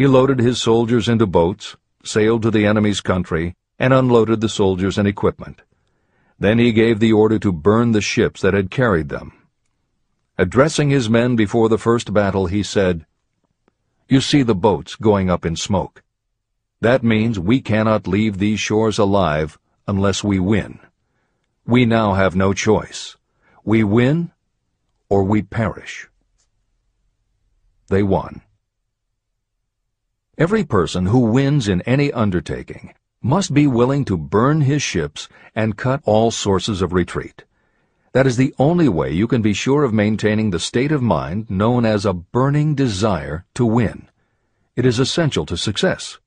He loaded his soldiers into boats, sailed to the enemy's country, and unloaded the soldiers and equipment. Then he gave the order to burn the ships that had carried them. Addressing his men before the first battle, he said, You see the boats going up in smoke. That means we cannot leave these shores alive unless we win. We now have no choice. We win or we perish. They won. Every person who wins in any undertaking must be willing to burn his ships and cut all sources of retreat. That is the only way you can be sure of maintaining the state of mind known as a burning desire to win. It is essential to success.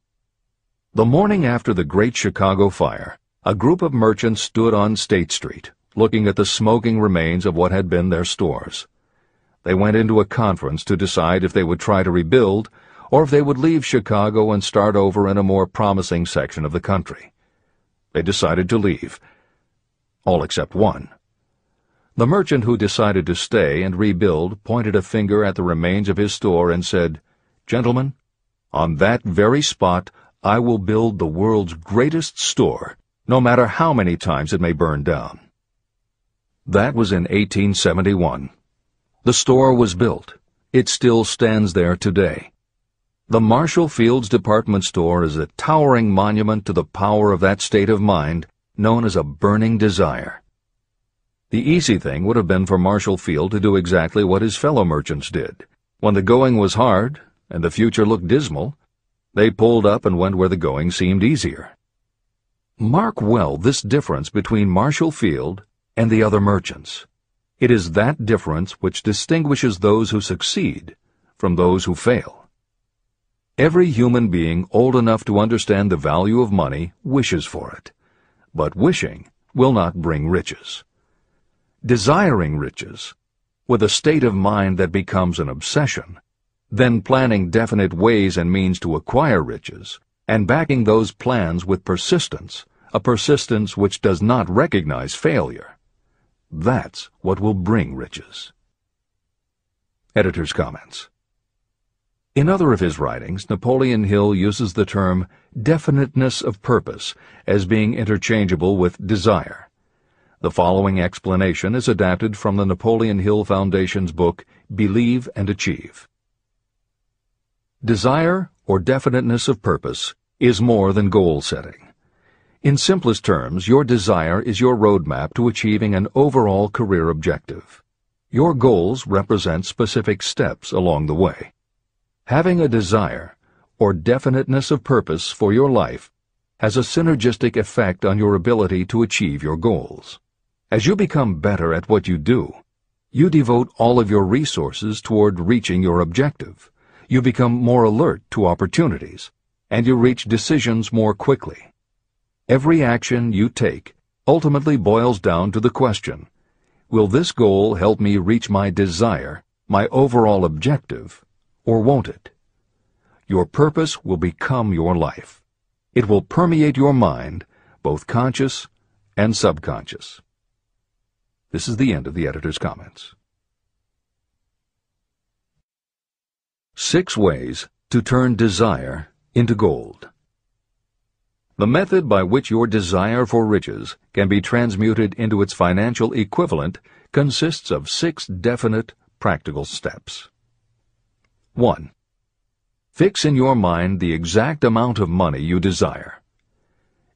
The morning after the Great Chicago Fire, a group of merchants stood on State Street, looking at the smoking remains of what had been their stores. They went into a conference to decide if they would try to rebuild or if they would leave Chicago and start over in a more promising section of the country. They decided to leave. All except one. The merchant who decided to stay and rebuild pointed a finger at the remains of his store and said, Gentlemen, on that very spot I will build the world's greatest store, no matter how many times it may burn down. That was in 1871. The store was built. It still stands there today. The Marshall Fields department store is a towering monument to the power of that state of mind known as a burning desire. The easy thing would have been for Marshall Field to do exactly what his fellow merchants did. When the going was hard and the future looked dismal, they pulled up and went where the going seemed easier. Mark well this difference between Marshall Field and the other merchants. It is that difference which distinguishes those who succeed from those who fail. Every human being old enough to understand the value of money wishes for it, but wishing will not bring riches. Desiring riches, with a state of mind that becomes an obsession, then planning definite ways and means to acquire riches, and backing those plans with persistence, a persistence which does not recognize failure. That's what will bring riches. Editor's comments. In other of his writings, Napoleon Hill uses the term definiteness of purpose as being interchangeable with desire. The following explanation is adapted from the Napoleon Hill Foundation's book, Believe and Achieve. Desire, or definiteness of purpose, is more than goal setting. In simplest terms, your desire is your roadmap to achieving an overall career objective. Your goals represent specific steps along the way. Having a desire, or definiteness of purpose for your life, has a synergistic effect on your ability to achieve your goals. As you become better at what you do, you devote all of your resources toward reaching your objective you become more alert to opportunities, and you reach decisions more quickly. Every action you take ultimately boils down to the question, will this goal help me reach my desire, my overall objective, or won't it? Your purpose will become your life. It will permeate your mind, both conscious and subconscious. This is the end of the editor's comments. Six Ways to Turn Desire into Gold The method by which your desire for riches can be transmuted into its financial equivalent consists of six definite, practical steps. 1. Fix in your mind the exact amount of money you desire.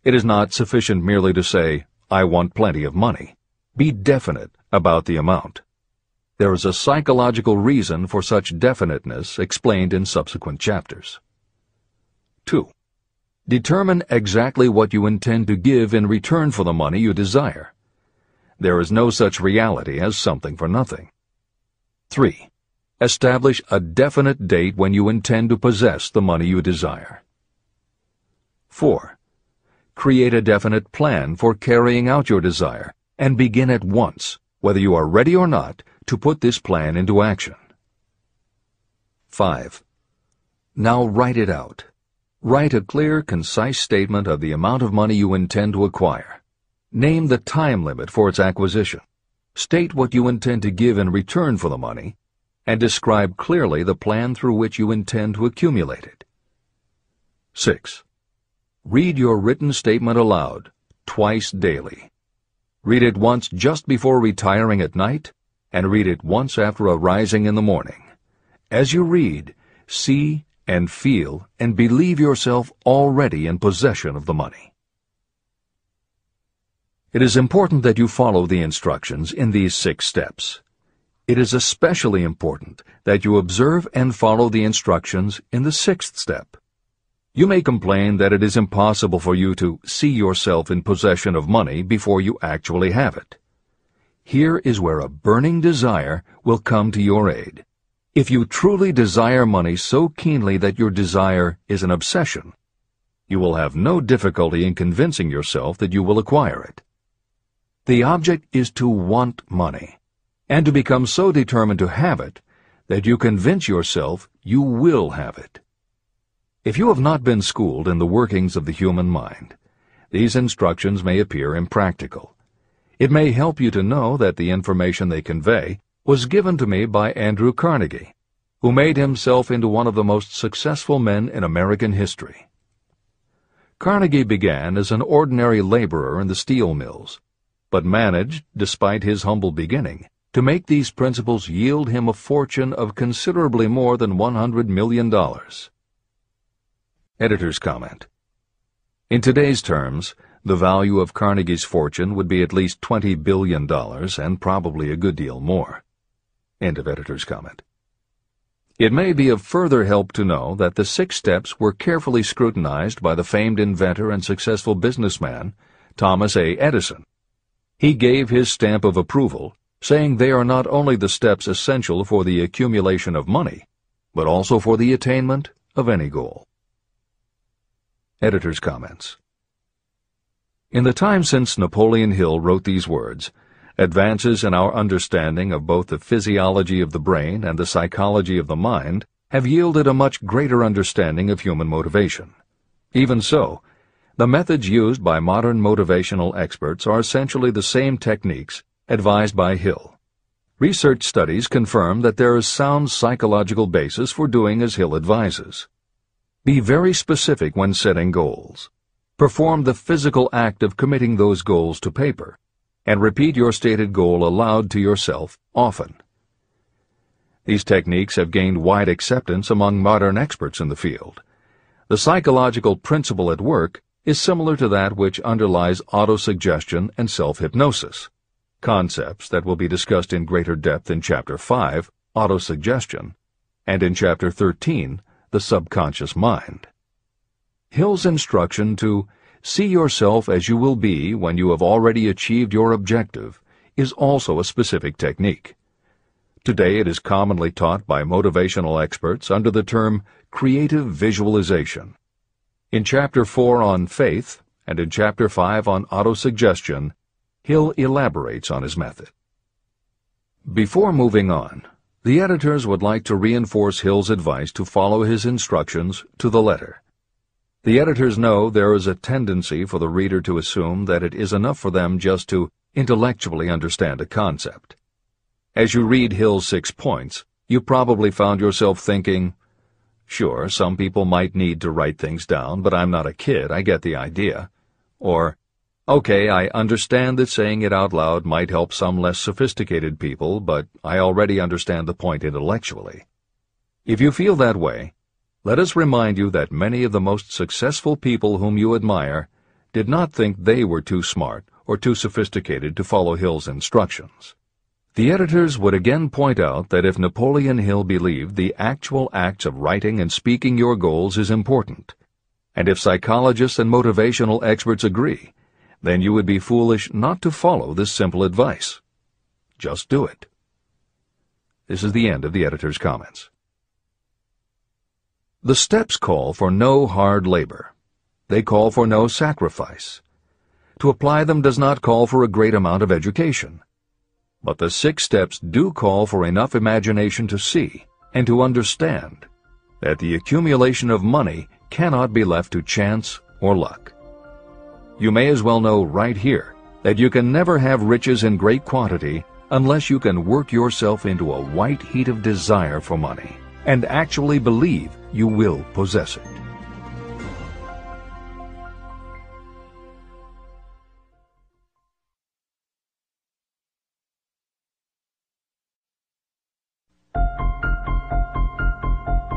It is not sufficient merely to say, I want plenty of money. Be definite about the amount. There is a psychological reason for such definiteness explained in subsequent chapters. 2. Determine exactly what you intend to give in return for the money you desire. There is no such reality as something for nothing. 3. Establish a definite date when you intend to possess the money you desire. 4. Create a definite plan for carrying out your desire and begin at once, whether you are ready or not, to put this plan into action. 5. Now write it out. Write a clear, concise statement of the amount of money you intend to acquire. Name the time limit for its acquisition. State what you intend to give in return for the money, and describe clearly the plan through which you intend to accumulate it. 6. Read your written statement aloud, twice daily. Read it once just before retiring at night, and read it once after arising in the morning. As you read, see and feel and believe yourself already in possession of the money. It is important that you follow the instructions in these six steps. It is especially important that you observe and follow the instructions in the sixth step. You may complain that it is impossible for you to see yourself in possession of money before you actually have it. Here is where a burning desire will come to your aid. If you truly desire money so keenly that your desire is an obsession, you will have no difficulty in convincing yourself that you will acquire it. The object is to want money, and to become so determined to have it that you convince yourself you will have it. If you have not been schooled in the workings of the human mind, these instructions may appear impractical. It may help you to know that the information they convey was given to me by Andrew Carnegie, who made himself into one of the most successful men in American history. Carnegie began as an ordinary laborer in the steel mills, but managed, despite his humble beginning, to make these principles yield him a fortune of considerably more than $100 million. Editor's comment. In today's terms, the value of Carnegie's fortune would be at least $20 billion and probably a good deal more. End of editor's comment. It may be of further help to know that the six steps were carefully scrutinized by the famed inventor and successful businessman, Thomas A. Edison. He gave his stamp of approval, saying they are not only the steps essential for the accumulation of money, but also for the attainment of any goal. Editor's Comments In the time since Napoleon Hill wrote these words, Advances in our understanding of both the physiology of the brain and the psychology of the mind have yielded a much greater understanding of human motivation. Even so, the methods used by modern motivational experts are essentially the same techniques advised by Hill. Research studies confirm that there is sound psychological basis for doing as Hill advises. Be very specific when setting goals. Perform the physical act of committing those goals to paper and repeat your stated goal aloud to yourself often. These techniques have gained wide acceptance among modern experts in the field. The psychological principle at work is similar to that which underlies autosuggestion and self-hypnosis, concepts that will be discussed in greater depth in Chapter 5, Autosuggestion, and in Chapter 13, The Subconscious Mind. Hill's instruction to See yourself as you will be when you have already achieved your objective is also a specific technique. Today it is commonly taught by motivational experts under the term creative visualization. In Chapter 4 on faith and in Chapter 5 on autosuggestion, Hill elaborates on his method. Before moving on, the editors would like to reinforce Hill's advice to follow his instructions to the letter. The editors know there is a tendency for the reader to assume that it is enough for them just to intellectually understand a concept. As you read Hill's six points, you probably found yourself thinking, Sure, some people might need to write things down, but I'm not a kid, I get the idea. Or, Okay, I understand that saying it out loud might help some less sophisticated people, but I already understand the point intellectually. If you feel that way, let us remind you that many of the most successful people whom you admire did not think they were too smart or too sophisticated to follow Hill's instructions. The editors would again point out that if Napoleon Hill believed the actual acts of writing and speaking your goals is important, and if psychologists and motivational experts agree, then you would be foolish not to follow this simple advice. Just do it. This is the end of the editor's comments. The steps call for no hard labor. They call for no sacrifice. To apply them does not call for a great amount of education. But the six steps do call for enough imagination to see and to understand that the accumulation of money cannot be left to chance or luck you may as well know right here that you can never have riches in great quantity unless you can work yourself into a white heat of desire for money and actually believe you will possess it.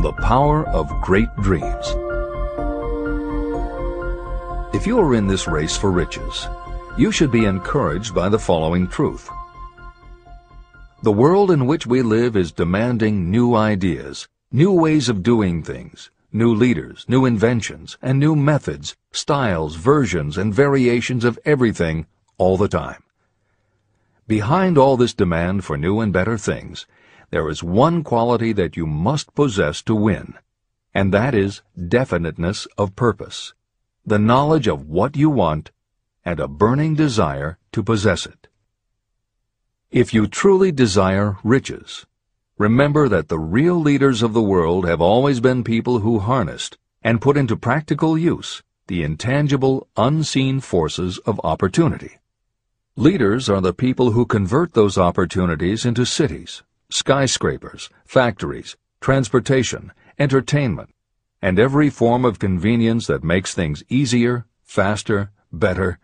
The Power of Great Dreams if you are in this race for riches, you should be encouraged by the following truth. The world in which we live is demanding new ideas, new ways of doing things, new leaders, new inventions, and new methods, styles, versions, and variations of everything all the time. Behind all this demand for new and better things, there is one quality that you must possess to win, and that is definiteness of purpose, the knowledge of what you want, and a burning desire to possess it. If you truly desire riches, remember that the real leaders of the world have always been people who harnessed and put into practical use the intangible, unseen forces of opportunity. Leaders are the people who convert those opportunities into cities, skyscrapers, factories, transportation, entertainment, and every form of convenience that makes things easier, faster, better,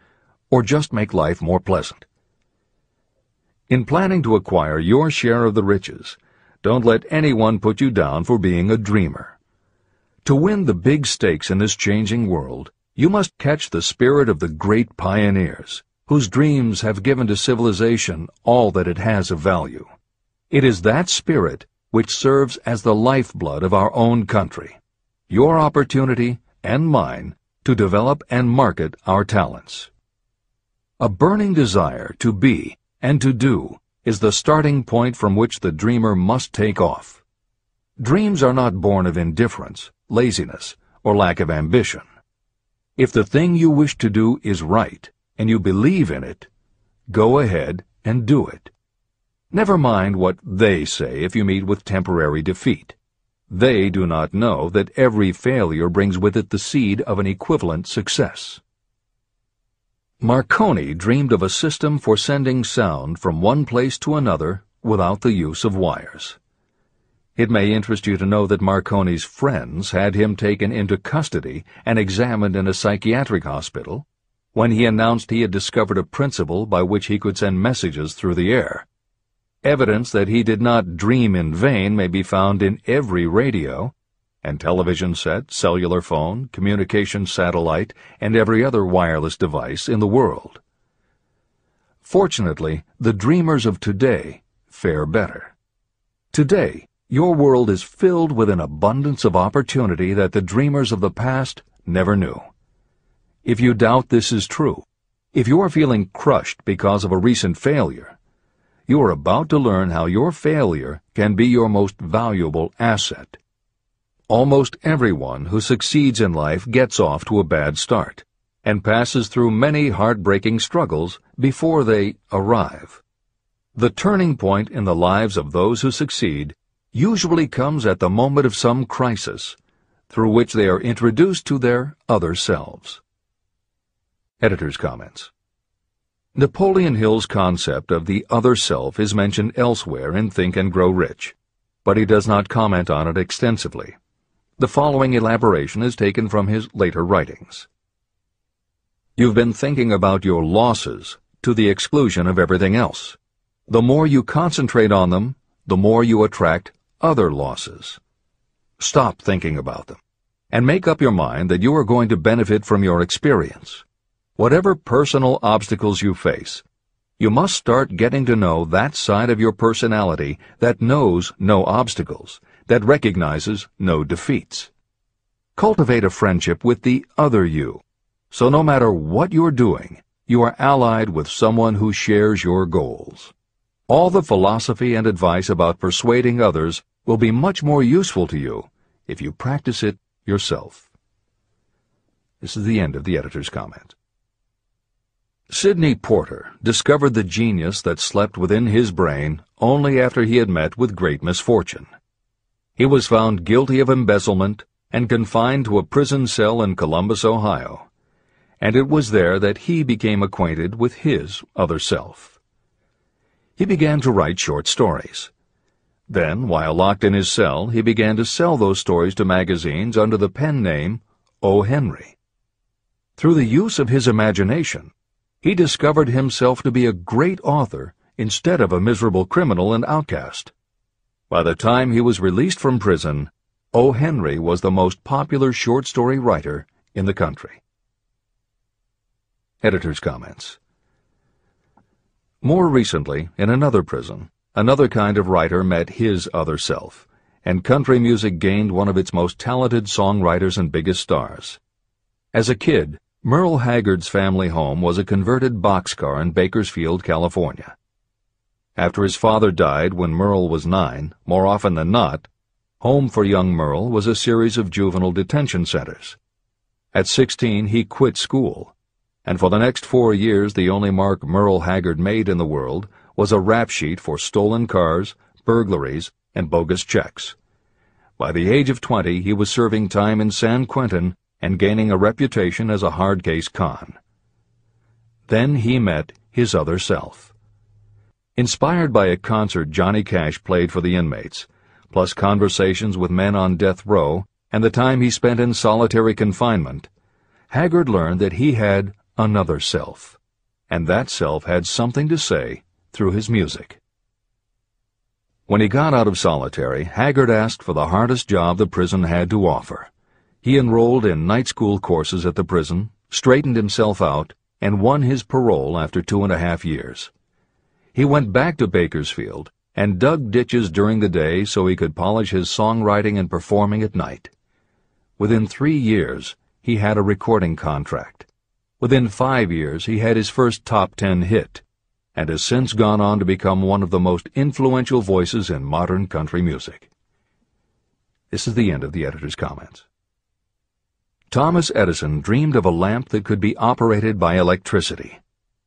or just make life more pleasant. In planning to acquire your share of the riches, don't let anyone put you down for being a dreamer. To win the big stakes in this changing world, you must catch the spirit of the great pioneers, whose dreams have given to civilization all that it has of value. It is that spirit which serves as the lifeblood of our own country, your opportunity and mine to develop and market our talents. A burning desire to be and to do is the starting point from which the dreamer must take off. Dreams are not born of indifference, laziness, or lack of ambition. If the thing you wish to do is right, and you believe in it, go ahead and do it. Never mind what they say if you meet with temporary defeat. They do not know that every failure brings with it the seed of an equivalent success. Marconi dreamed of a system for sending sound from one place to another without the use of wires. It may interest you to know that Marconi's friends had him taken into custody and examined in a psychiatric hospital when he announced he had discovered a principle by which he could send messages through the air. Evidence that he did not dream in vain may be found in every radio, and television set, cellular phone, communication satellite, and every other wireless device in the world. Fortunately, the dreamers of today fare better. Today, your world is filled with an abundance of opportunity that the dreamers of the past never knew. If you doubt this is true, if you are feeling crushed because of a recent failure, you are about to learn how your failure can be your most valuable asset. Almost everyone who succeeds in life gets off to a bad start and passes through many heartbreaking struggles before they arrive. The turning point in the lives of those who succeed usually comes at the moment of some crisis through which they are introduced to their other selves. Editor's comments. Napoleon Hill's concept of the other self is mentioned elsewhere in Think and Grow Rich, but he does not comment on it extensively. The following elaboration is taken from his later writings. You've been thinking about your losses to the exclusion of everything else. The more you concentrate on them, the more you attract other losses. Stop thinking about them, and make up your mind that you are going to benefit from your experience. Whatever personal obstacles you face, you must start getting to know that side of your personality that knows no obstacles that recognizes no defeats. Cultivate a friendship with the other you, so no matter what you're doing, you are allied with someone who shares your goals. All the philosophy and advice about persuading others will be much more useful to you if you practice it yourself. This is the end of the editor's comment. Sidney Porter discovered the genius that slept within his brain only after he had met with great misfortune. He was found guilty of embezzlement and confined to a prison cell in Columbus, Ohio, and it was there that he became acquainted with his other self. He began to write short stories. Then, while locked in his cell, he began to sell those stories to magazines under the pen name O. Henry. Through the use of his imagination, he discovered himself to be a great author instead of a miserable criminal and outcast. By the time he was released from prison, O. Henry was the most popular short story writer in the country. Editor's comments. More recently, in another prison, another kind of writer met his other self, and country music gained one of its most talented songwriters and biggest stars. As a kid, Merle Haggard's family home was a converted boxcar in Bakersfield, California. After his father died when Merle was nine, more often than not, home for young Merle was a series of juvenile detention centers. At 16, he quit school, and for the next four years the only mark Merle Haggard made in the world was a rap sheet for stolen cars, burglaries, and bogus checks. By the age of 20, he was serving time in San Quentin and gaining a reputation as a hard-case con. Then he met his other self. Inspired by a concert Johnny Cash played for the inmates, plus conversations with men on death row and the time he spent in solitary confinement, Haggard learned that he had another self, and that self had something to say through his music. When he got out of solitary, Haggard asked for the hardest job the prison had to offer. He enrolled in night school courses at the prison, straightened himself out, and won his parole after two and a half years. He went back to Bakersfield and dug ditches during the day so he could polish his songwriting and performing at night. Within three years, he had a recording contract. Within five years, he had his first top ten hit, and has since gone on to become one of the most influential voices in modern country music. This is the end of the editor's comments. Thomas Edison dreamed of a lamp that could be operated by electricity,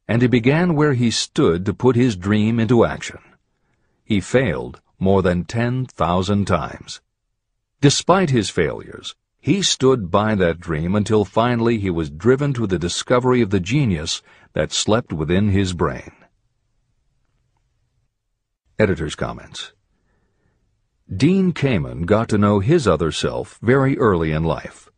and he began where he stood to put his dream into action. He failed more than 10,000 times. Despite his failures, he stood by that dream until finally he was driven to the discovery of the genius that slept within his brain. Editor's comments. Dean Kamen got to know his other self very early in life.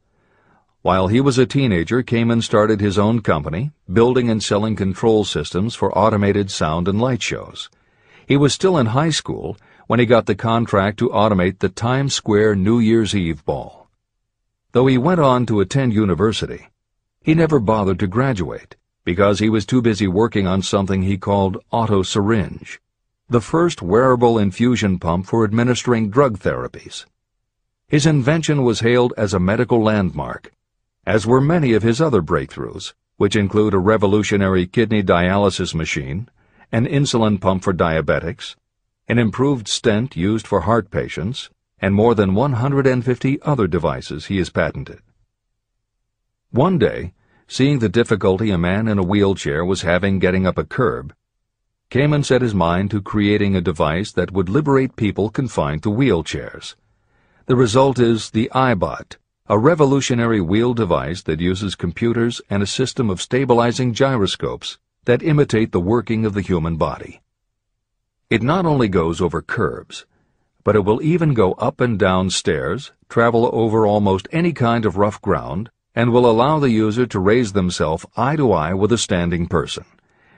While he was a teenager, Kamen started his own company, building and selling control systems for automated sound and light shows. He was still in high school when he got the contract to automate the Times Square New Year's Eve ball. Though he went on to attend university, he never bothered to graduate because he was too busy working on something he called auto syringe, the first wearable infusion pump for administering drug therapies. His invention was hailed as a medical landmark as were many of his other breakthroughs, which include a revolutionary kidney dialysis machine, an insulin pump for diabetics, an improved stent used for heart patients, and more than 150 other devices he has patented. One day, seeing the difficulty a man in a wheelchair was having getting up a curb, Kamen set his mind to creating a device that would liberate people confined to wheelchairs. The result is the iBot, a revolutionary wheel device that uses computers and a system of stabilizing gyroscopes that imitate the working of the human body. It not only goes over curbs, but it will even go up and down stairs, travel over almost any kind of rough ground, and will allow the user to raise themselves eye to eye with a standing person.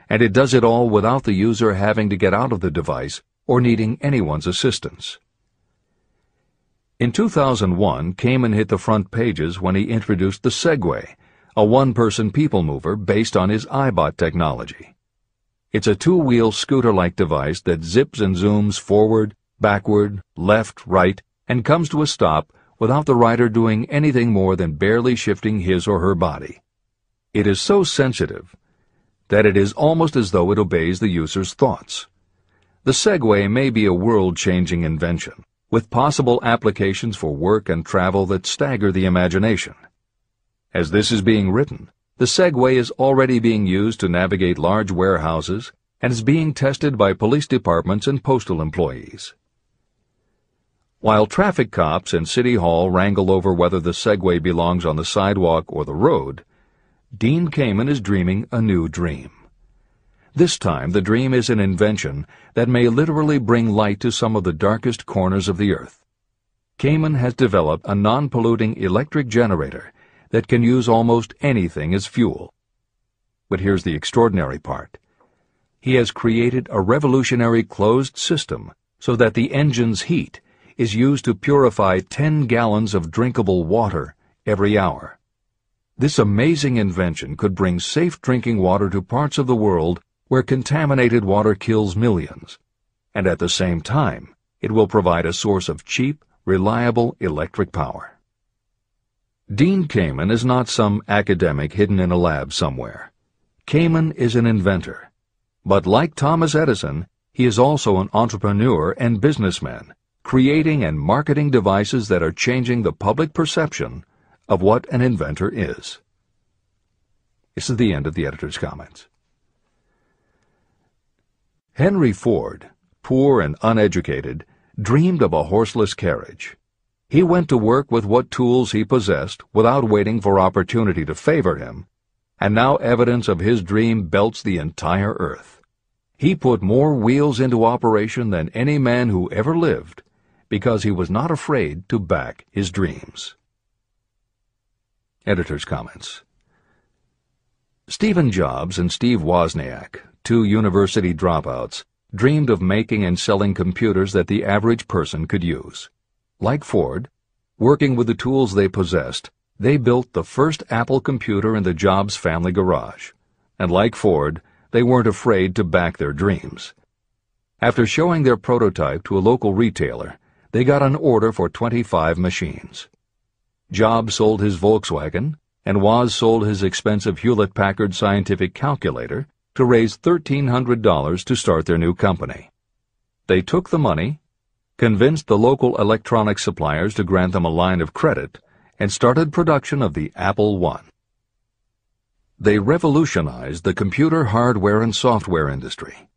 And it does it all without the user having to get out of the device or needing anyone's assistance. In 2001, Kamen hit the front pages when he introduced the Segway, a one-person people mover based on his iBot technology. It's a two-wheel scooter-like device that zips and zooms forward, backward, left, right, and comes to a stop without the rider doing anything more than barely shifting his or her body. It is so sensitive that it is almost as though it obeys the user's thoughts. The Segway may be a world-changing invention, with possible applications for work and travel that stagger the imagination. As this is being written, the Segway is already being used to navigate large warehouses and is being tested by police departments and postal employees. While traffic cops and City Hall wrangle over whether the Segway belongs on the sidewalk or the road, Dean Kamen is dreaming a new dream. This time the dream is an invention that may literally bring light to some of the darkest corners of the earth. Kamen has developed a non-polluting electric generator that can use almost anything as fuel. But here's the extraordinary part. He has created a revolutionary closed system so that the engine's heat is used to purify 10 gallons of drinkable water every hour. This amazing invention could bring safe drinking water to parts of the world where contaminated water kills millions. And at the same time, it will provide a source of cheap, reliable electric power. Dean Kamen is not some academic hidden in a lab somewhere. Kamen is an inventor. But like Thomas Edison, he is also an entrepreneur and businessman, creating and marketing devices that are changing the public perception of what an inventor is. This is the end of the editor's comments. Henry Ford, poor and uneducated, dreamed of a horseless carriage. He went to work with what tools he possessed without waiting for opportunity to favor him, and now evidence of his dream belts the entire earth. He put more wheels into operation than any man who ever lived because he was not afraid to back his dreams. Editor's comments. Steven Jobs and Steve Wozniak, two university dropouts, dreamed of making and selling computers that the average person could use. Like Ford, working with the tools they possessed, they built the first Apple computer in the Jobs family garage. And like Ford, they weren't afraid to back their dreams. After showing their prototype to a local retailer, they got an order for 25 machines. Jobs sold his Volkswagen, and Woz sold his expensive Hewlett-Packard scientific calculator to raise $1,300 to start their new company. They took the money, convinced the local electronic suppliers to grant them a line of credit, and started production of the Apple I. They revolutionized the computer hardware and software industry.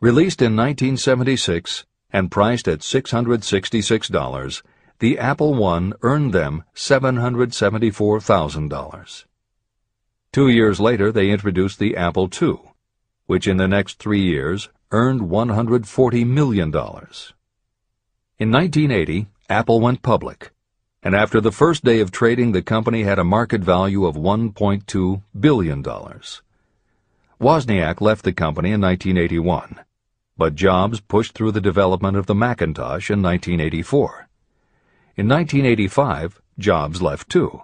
Released in 1976 and priced at $666, the Apple I earned them $774,000. Two years later, they introduced the Apple II, which in the next three years earned $140 million. In 1980, Apple went public, and after the first day of trading, the company had a market value of $1.2 billion. Wozniak left the company in 1981, but Jobs pushed through the development of the Macintosh in 1984. In 1985, Jobs left too.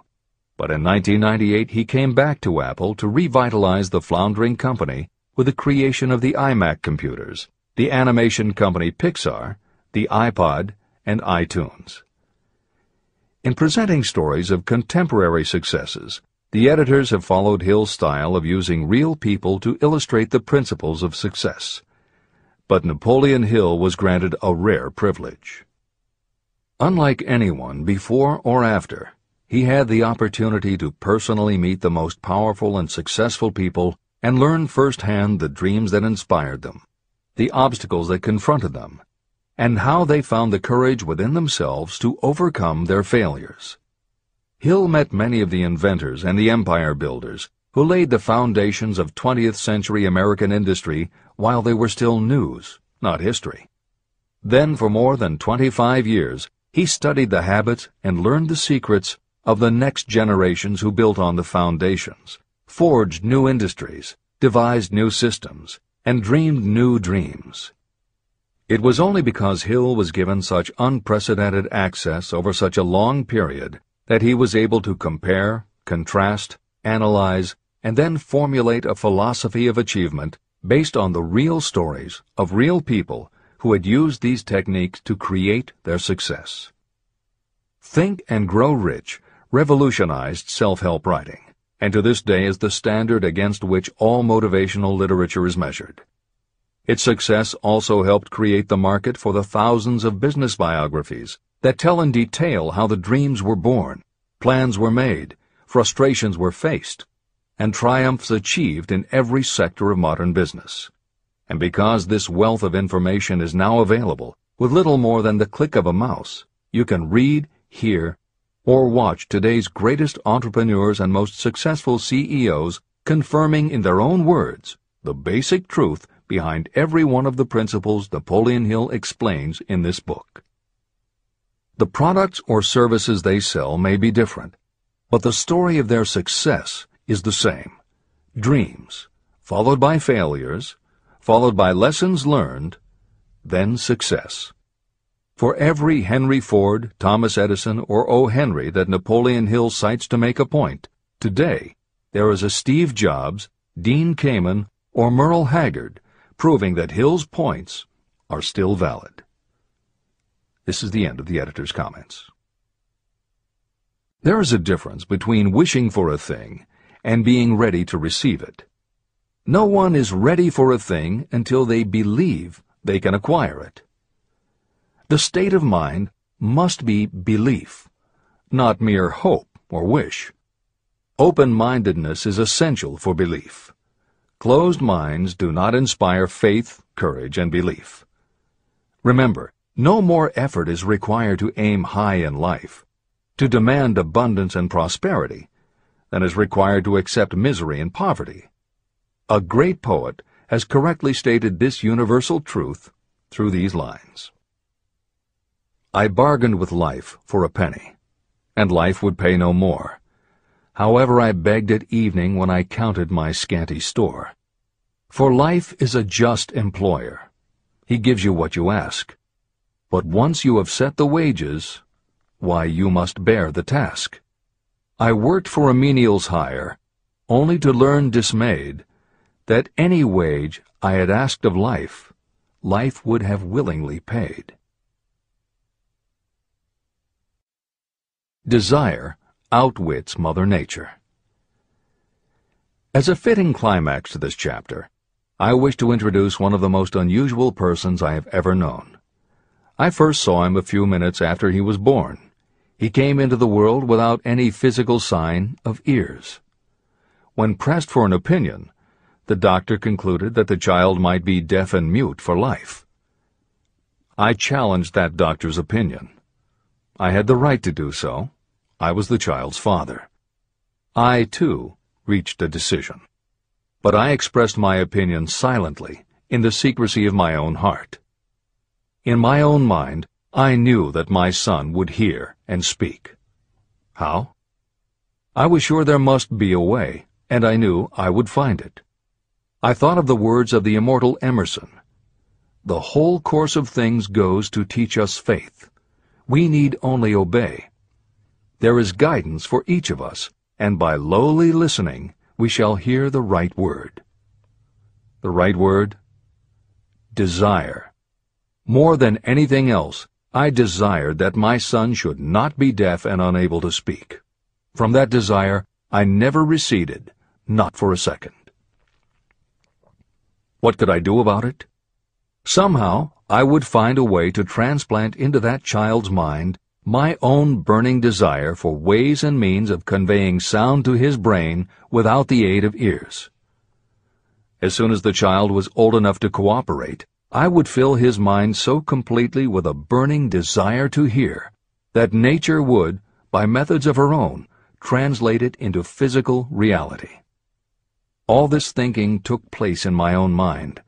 But in 1998, he came back to Apple to revitalize the floundering company with the creation of the iMac computers, the animation company Pixar, the iPod, and iTunes. In presenting stories of contemporary successes, the editors have followed Hill's style of using real people to illustrate the principles of success. But Napoleon Hill was granted a rare privilege. Unlike anyone before or after, he had the opportunity to personally meet the most powerful and successful people and learn firsthand the dreams that inspired them, the obstacles that confronted them, and how they found the courage within themselves to overcome their failures. Hill met many of the inventors and the empire builders who laid the foundations of 20th century American industry while they were still news, not history. Then for more than 25 years, he studied the habits and learned the secrets of the next generations who built on the foundations, forged new industries, devised new systems, and dreamed new dreams. It was only because Hill was given such unprecedented access over such a long period that he was able to compare, contrast, analyze, and then formulate a philosophy of achievement based on the real stories of real people who had used these techniques to create their success. Think and Grow Rich revolutionized self-help writing, and to this day is the standard against which all motivational literature is measured. Its success also helped create the market for the thousands of business biographies that tell in detail how the dreams were born, plans were made, frustrations were faced, and triumphs achieved in every sector of modern business. And because this wealth of information is now available, with little more than the click of a mouse, you can read, hear, or watch today's greatest entrepreneurs and most successful CEOs confirming in their own words the basic truth behind every one of the principles Napoleon Hill explains in this book. The products or services they sell may be different, but the story of their success is the same. Dreams, followed by failures, followed by lessons learned, then success. For every Henry Ford, Thomas Edison, or O. Henry that Napoleon Hill cites to make a point, today there is a Steve Jobs, Dean Kamen, or Merle Haggard proving that Hill's points are still valid. This is the end of the editor's comments. There is a difference between wishing for a thing and being ready to receive it. No one is ready for a thing until they believe they can acquire it. The state of mind must be belief, not mere hope or wish. Open-mindedness is essential for belief. Closed minds do not inspire faith, courage, and belief. Remember, no more effort is required to aim high in life, to demand abundance and prosperity, than is required to accept misery and poverty. A great poet has correctly stated this universal truth through these lines. I bargained with life for a penny, and life would pay no more. However, I begged at evening when I counted my scanty store. For life is a just employer. He gives you what you ask. But once you have set the wages, why, you must bear the task. I worked for a menial's hire, only to learn dismayed that any wage I had asked of life, life would have willingly paid. Desire outwits Mother Nature. As a fitting climax to this chapter, I wish to introduce one of the most unusual persons I have ever known. I first saw him a few minutes after he was born. He came into the world without any physical sign of ears. When pressed for an opinion, the doctor concluded that the child might be deaf and mute for life. I challenged that doctor's opinion. I had the right to do so. I was the child's father. I, too, reached a decision. But I expressed my opinion silently, in the secrecy of my own heart. In my own mind, I knew that my son would hear and speak. How? I was sure there must be a way, and I knew I would find it. I thought of the words of the immortal Emerson. The whole course of things goes to teach us faith. We need only obey. There is guidance for each of us, and by lowly listening we shall hear the right word. The right word? Desire. More than anything else, I desired that my son should not be deaf and unable to speak. From that desire, I never receded, not for a second. What could I do about it? Somehow, I would find a way to transplant into that child's mind my own burning desire for ways and means of conveying sound to his brain without the aid of ears. As soon as the child was old enough to cooperate, I would fill his mind so completely with a burning desire to hear that nature would, by methods of her own, translate it into physical reality. All this thinking took place in my own mind,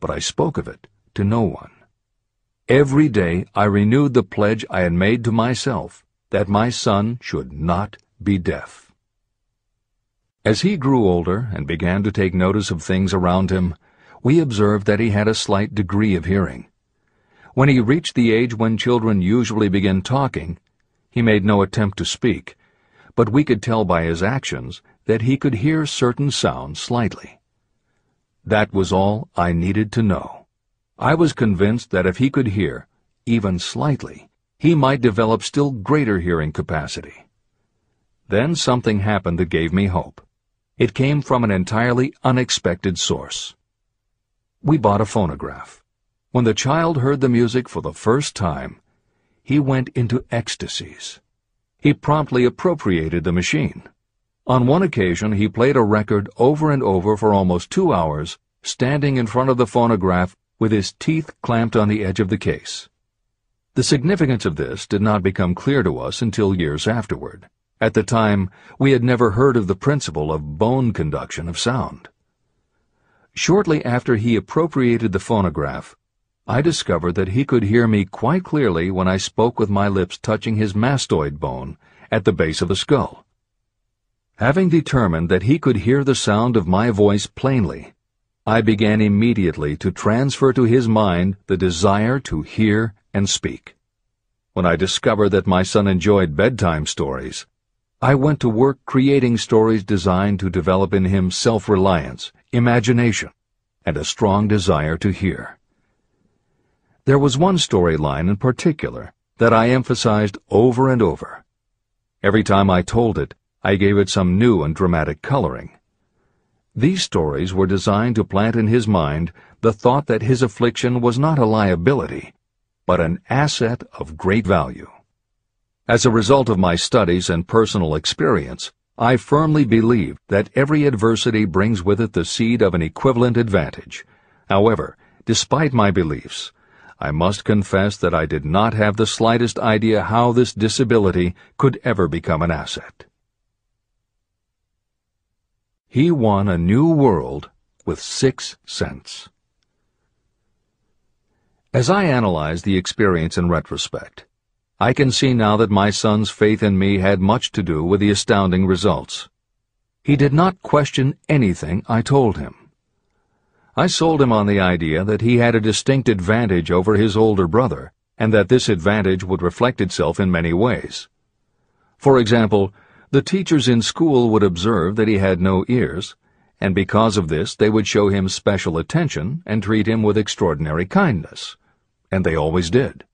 but I spoke of it to no one. Every day I renewed the pledge I had made to myself that my son should not be deaf. As he grew older and began to take notice of things around him, we observed that he had a slight degree of hearing. When he reached the age when children usually begin talking, he made no attempt to speak, but we could tell by his actions that he could hear certain sounds slightly. That was all I needed to know. I was convinced that if he could hear, even slightly, he might develop still greater hearing capacity. Then something happened that gave me hope. It came from an entirely unexpected source. We bought a phonograph. When the child heard the music for the first time, he went into ecstasies. He promptly appropriated the machine. On one occasion, he played a record over and over for almost two hours, standing in front of the phonograph with his teeth clamped on the edge of the case. The significance of this did not become clear to us until years afterward. At the time, we had never heard of the principle of bone conduction of sound. Shortly after he appropriated the phonograph, I discovered that he could hear me quite clearly when I spoke with my lips touching his mastoid bone at the base of the skull. Having determined that he could hear the sound of my voice plainly, I began immediately to transfer to his mind the desire to hear and speak. when I discovered that my son enjoyed bedtime stories. I went to work creating stories designed to develop in him self-reliance, imagination, and a strong desire to hear. There was one storyline in particular that I emphasized over and over. Every time I told it, I gave it some new and dramatic coloring. These stories were designed to plant in his mind the thought that his affliction was not a liability, but an asset of great value. As a result of my studies and personal experience, I firmly believe that every adversity brings with it the seed of an equivalent advantage. However, despite my beliefs, I must confess that I did not have the slightest idea how this disability could ever become an asset. He won a new world with six cents. As I analyze the experience in retrospect, I can see now that my son's faith in me had much to do with the astounding results. He did not question anything I told him. I sold him on the idea that he had a distinct advantage over his older brother, and that this advantage would reflect itself in many ways. For example, the teachers in school would observe that he had no ears, and because of this they would show him special attention and treat him with extraordinary kindness. And they always did.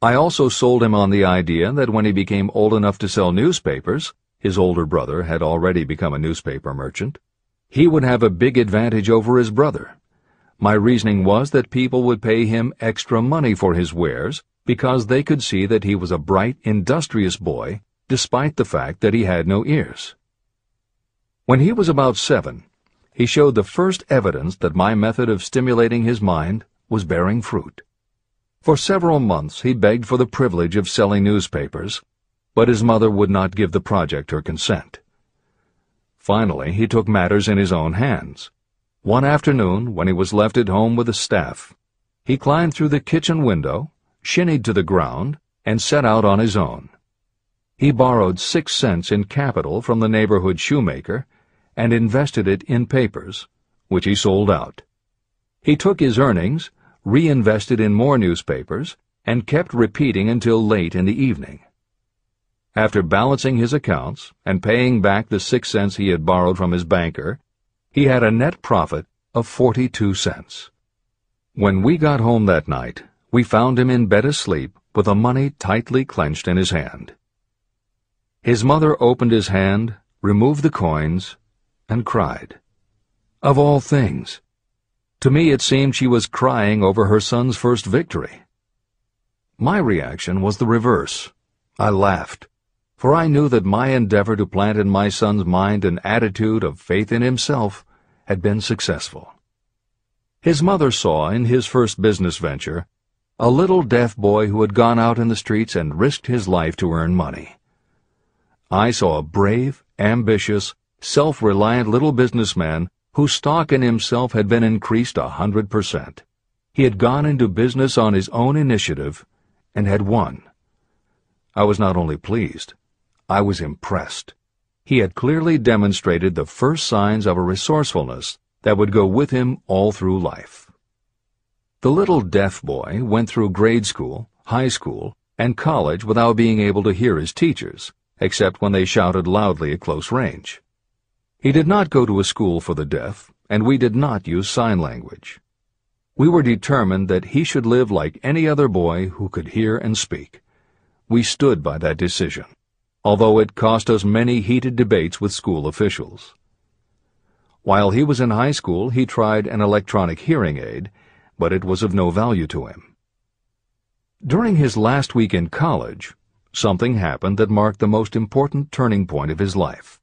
I also sold him on the idea that when he became old enough to sell newspapers, his older brother had already become a newspaper merchant, he would have a big advantage over his brother. My reasoning was that people would pay him extra money for his wares because they could see that he was a bright, industrious boy despite the fact that he had no ears. When he was about seven, he showed the first evidence that my method of stimulating his mind was bearing fruit. For several months he begged for the privilege of selling newspapers, but his mother would not give the project her consent. Finally, he took matters in his own hands. One afternoon, when he was left at home with the staff, he climbed through the kitchen window, shinnied to the ground, and set out on his own. He borrowed six cents in capital from the neighborhood shoemaker and invested it in papers, which he sold out. He took his earnings, reinvested in more newspapers, and kept repeating until late in the evening. After balancing his accounts and paying back the six cents he had borrowed from his banker, he had a net profit of 42 cents. When we got home that night, we found him in bed asleep with the money tightly clenched in his hand. His mother opened his hand, removed the coins, and cried. Of all things, to me, it seemed she was crying over her son's first victory. My reaction was the reverse. I laughed, for I knew that my endeavor to plant in my son's mind an attitude of faith in himself had been successful. His mother saw in his first business venture a little deaf boy who had gone out in the streets and risked his life to earn money. I saw a brave, ambitious, self-reliant little businessman whose stock in himself had been increased a hundred percent. He had gone into business on his own initiative and had won. I was not only pleased, I was impressed. He had clearly demonstrated the first signs of a resourcefulness that would go with him all through life. The little deaf boy went through grade school, high school, and college without being able to hear his teachers, except when they shouted loudly at close range. He did not go to a school for the deaf, and we did not use sign language. We were determined that he should live like any other boy who could hear and speak. We stood by that decision, although it cost us many heated debates with school officials. While he was in high school, he tried an electronic hearing aid, but it was of no value to him. During his last week in college, something happened that marked the most important turning point of his life.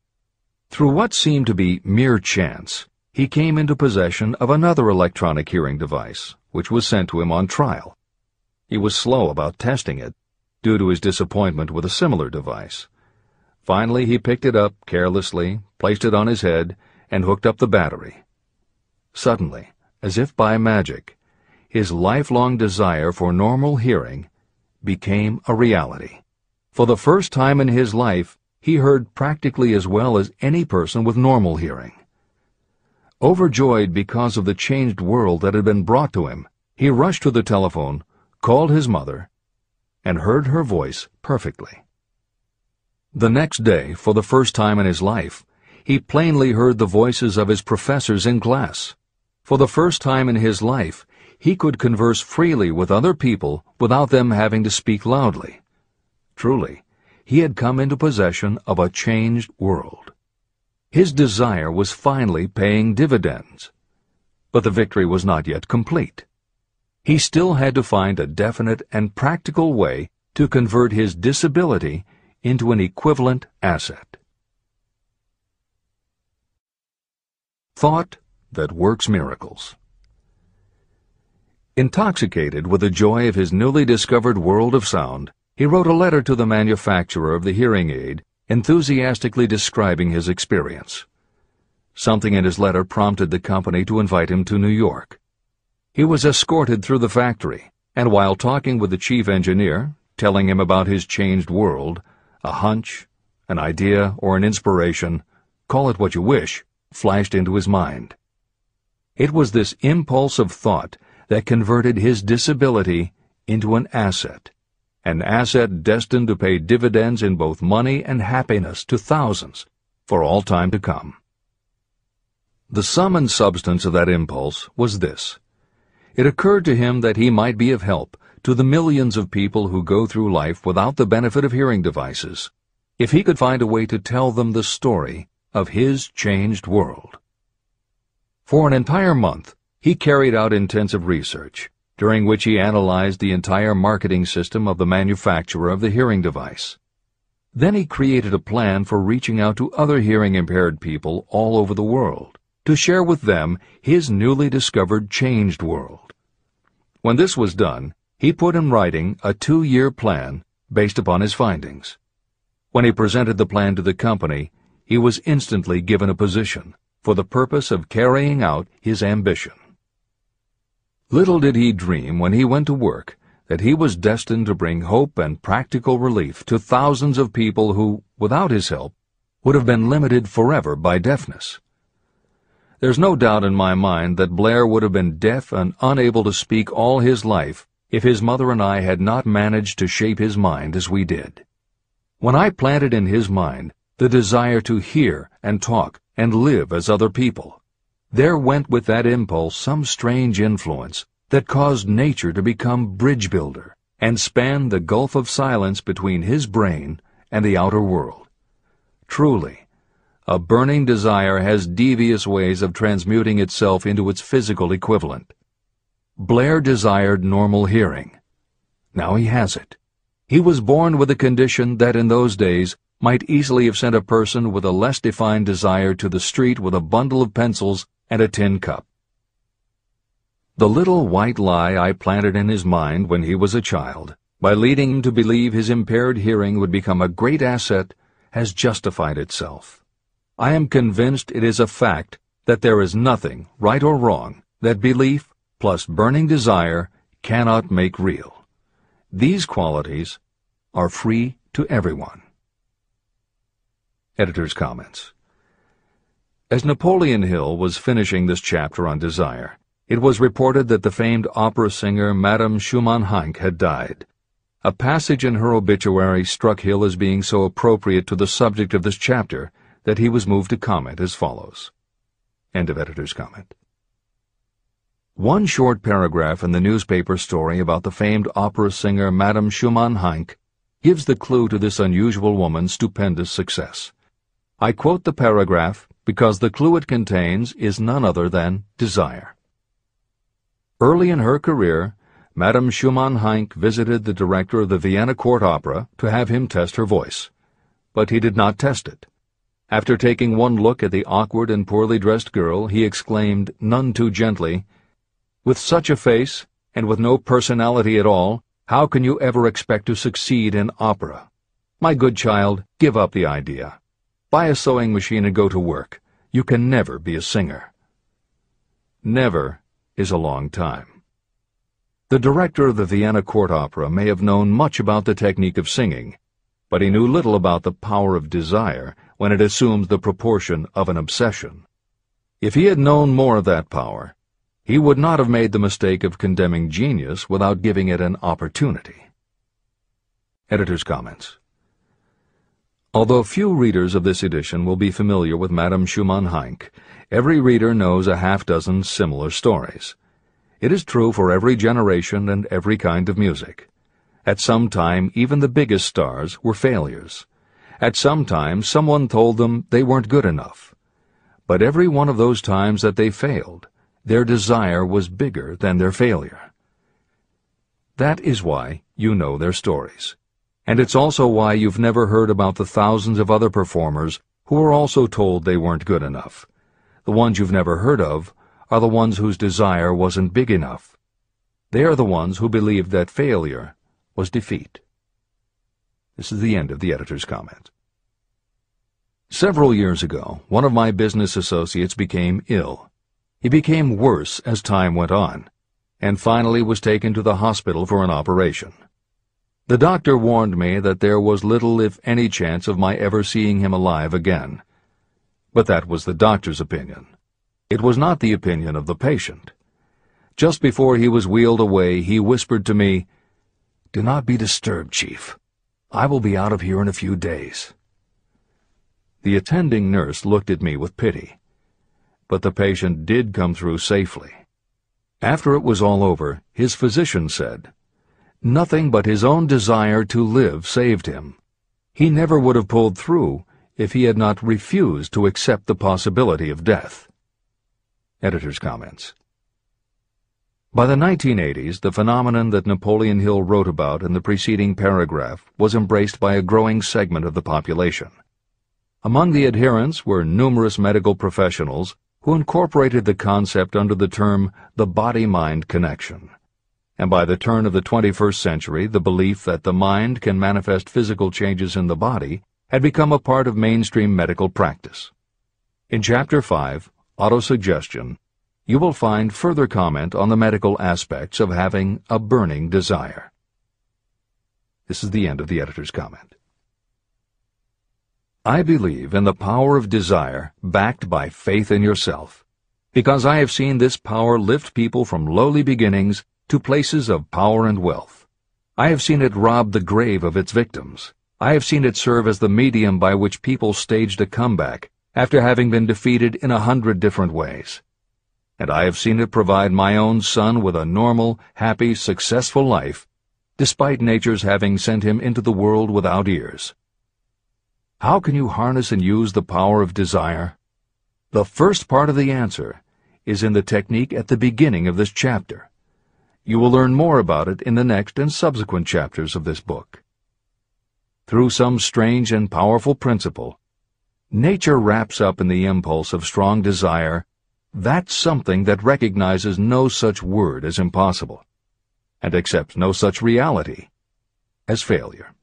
Through what seemed to be mere chance, he came into possession of another electronic hearing device, which was sent to him on trial. He was slow about testing it, due to his disappointment with a similar device. Finally, he picked it up carelessly, placed it on his head, and hooked up the battery. Suddenly, as if by magic, his lifelong desire for normal hearing became a reality. For the first time in his life, he heard practically as well as any person with normal hearing. Overjoyed because of the changed world that had been brought to him, he rushed to the telephone, called his mother, and heard her voice perfectly. The next day, for the first time in his life, he plainly heard the voices of his professors in class. For the first time in his life, he could converse freely with other people without them having to speak loudly. Truly, he had come into possession of a changed world. His desire was finally paying dividends. But the victory was not yet complete. He still had to find a definite and practical way to convert his disability into an equivalent asset. Thought that works miracles. Intoxicated with the joy of his newly discovered world of sound, he wrote a letter to the manufacturer of the hearing aid, enthusiastically describing his experience. Something in his letter prompted the company to invite him to New York. He was escorted through the factory, and while talking with the chief engineer, telling him about his changed world, a hunch, an idea, or an inspiration, call it what you wish, flashed into his mind. It was this impulse of thought that converted his disability into an asset, an asset destined to pay dividends in both money and happiness to thousands for all time to come. The sum and substance of that impulse was this. It occurred to him that he might be of help to the millions of people who go through life without the benefit of hearing devices, if he could find a way to tell them the story of his changed world. For an entire month, he carried out intensive research, during which he analyzed the entire marketing system of the manufacturer of the hearing device. Then he created a plan for reaching out to other hearing-impaired people all over the world, to share with them his newly discovered changed world. When this was done, he put in writing a two-year plan based upon his findings. When he presented the plan to the company, he was instantly given a position for the purpose of carrying out his ambition. Little did he dream when he went to work that he was destined to bring hope and practical relief to thousands of people who, without his help, would have been limited forever by deafness. There's no doubt in my mind that Blair would have been deaf and unable to speak all his life if his mother and I had not managed to shape his mind as we did. When I planted in his mind the desire to hear and talk and live as other people, there went with that impulse some strange influence that caused nature to become bridge builder and span the gulf of silence between his brain and the outer world. Truly, a burning desire has devious ways of transmuting itself into its physical equivalent. Blair desired normal hearing. Now he has it. He was born with a condition that in those days might easily have sent a person with a less defined desire to the street with a bundle of pencils and a tin cup. The little white lie I planted in his mind when he was a child, by leading him to believe his impaired hearing would become a great asset, has justified itself. I am convinced it is a fact that there is nothing, right or wrong, that belief plus burning desire cannot make real. These qualities are free to everyone. Editor's comments. As Napoleon Hill was finishing this chapter on desire, it was reported that the famed opera singer Madame Schumann Heink had died. A passage in her obituary struck Hill as being so appropriate to the subject of this chapter that he was moved to comment as follows. End of editor's comment. One short paragraph in the newspaper story about the famed opera singer Madame Schumann Heink gives the clue to this unusual woman's stupendous success. I quote the paragraph because the clue it contains is none other than desire. Early in her career, Madame Schumann Heink visited the director of the Vienna Court Opera to have him test her voice. But he did not test it. After taking one look at the awkward and poorly dressed girl, he exclaimed, none too gently, with such a face, and with no personality at all, how can you ever expect to succeed in opera? My good child, give up the idea. Buy a sewing machine and go to work. You can never be a singer. Never is a long time. The director of the Vienna Court Opera may have known much about the technique of singing, but he knew little about the power of desire when it assumes the proportion of an obsession. If he had known more of that power, he would not have made the mistake of condemning genius without giving it an opportunity. Editor's Comments Although few readers of this edition will be familiar with Madame Schumann Heink, every reader knows a half dozen similar stories. It is true for every generation and every kind of music. At some time, even the biggest stars were failures. At some time, someone told them they weren't good enough. But every one of those times that they failed, their desire was bigger than their failure. That is why you know their stories. And it's also why you've never heard about the thousands of other performers who were also told they weren't good enough. The ones you've never heard of are the ones whose desire wasn't big enough. They are the ones who believed that failure was defeat. This is the end of the editor's comment. Several years ago, one of my business associates became ill. He became worse as time went on, and finally was taken to the hospital for an operation. The doctor warned me that there was little if any chance of my ever seeing him alive again. But that was the doctor's opinion. It was not the opinion of the patient. Just before he was wheeled away, he whispered to me, Do not be disturbed, Chief. I will be out of here in a few days. The attending nurse looked at me with pity. But the patient did come through safely. After it was all over, his physician said, Nothing but his own desire to live saved him. He never would have pulled through if he had not refused to accept the possibility of death. Editor's comments. By the 1980s, the phenomenon that Napoleon Hill wrote about in the preceding paragraph was embraced by a growing segment of the population. Among the adherents were numerous medical professionals who incorporated the concept under the term the body-mind connection. And by the turn of the 21st century, the belief that the mind can manifest physical changes in the body had become a part of mainstream medical practice. In Chapter 5, autosuggestion, you will find further comment on the medical aspects of having a burning desire. This is the end of the editor's comment. I believe in the power of desire backed by faith in yourself, because I have seen this power lift people from lowly beginnings to places of power and wealth. I have seen it rob the grave of its victims. I have seen it serve as the medium by which people staged a comeback after having been defeated in a hundred different ways. And I have seen it provide my own son with a normal, happy, successful life, despite nature's having sent him into the world without ears. How can you harness and use the power of desire? The first part of the answer is in the technique at the beginning of this chapter. You will learn more about it in the next and subsequent chapters of this book. Through some strange and powerful principle, Nature wraps up in the impulse of strong desire that something that recognizes no such word as impossible, and accepts no such reality as failure.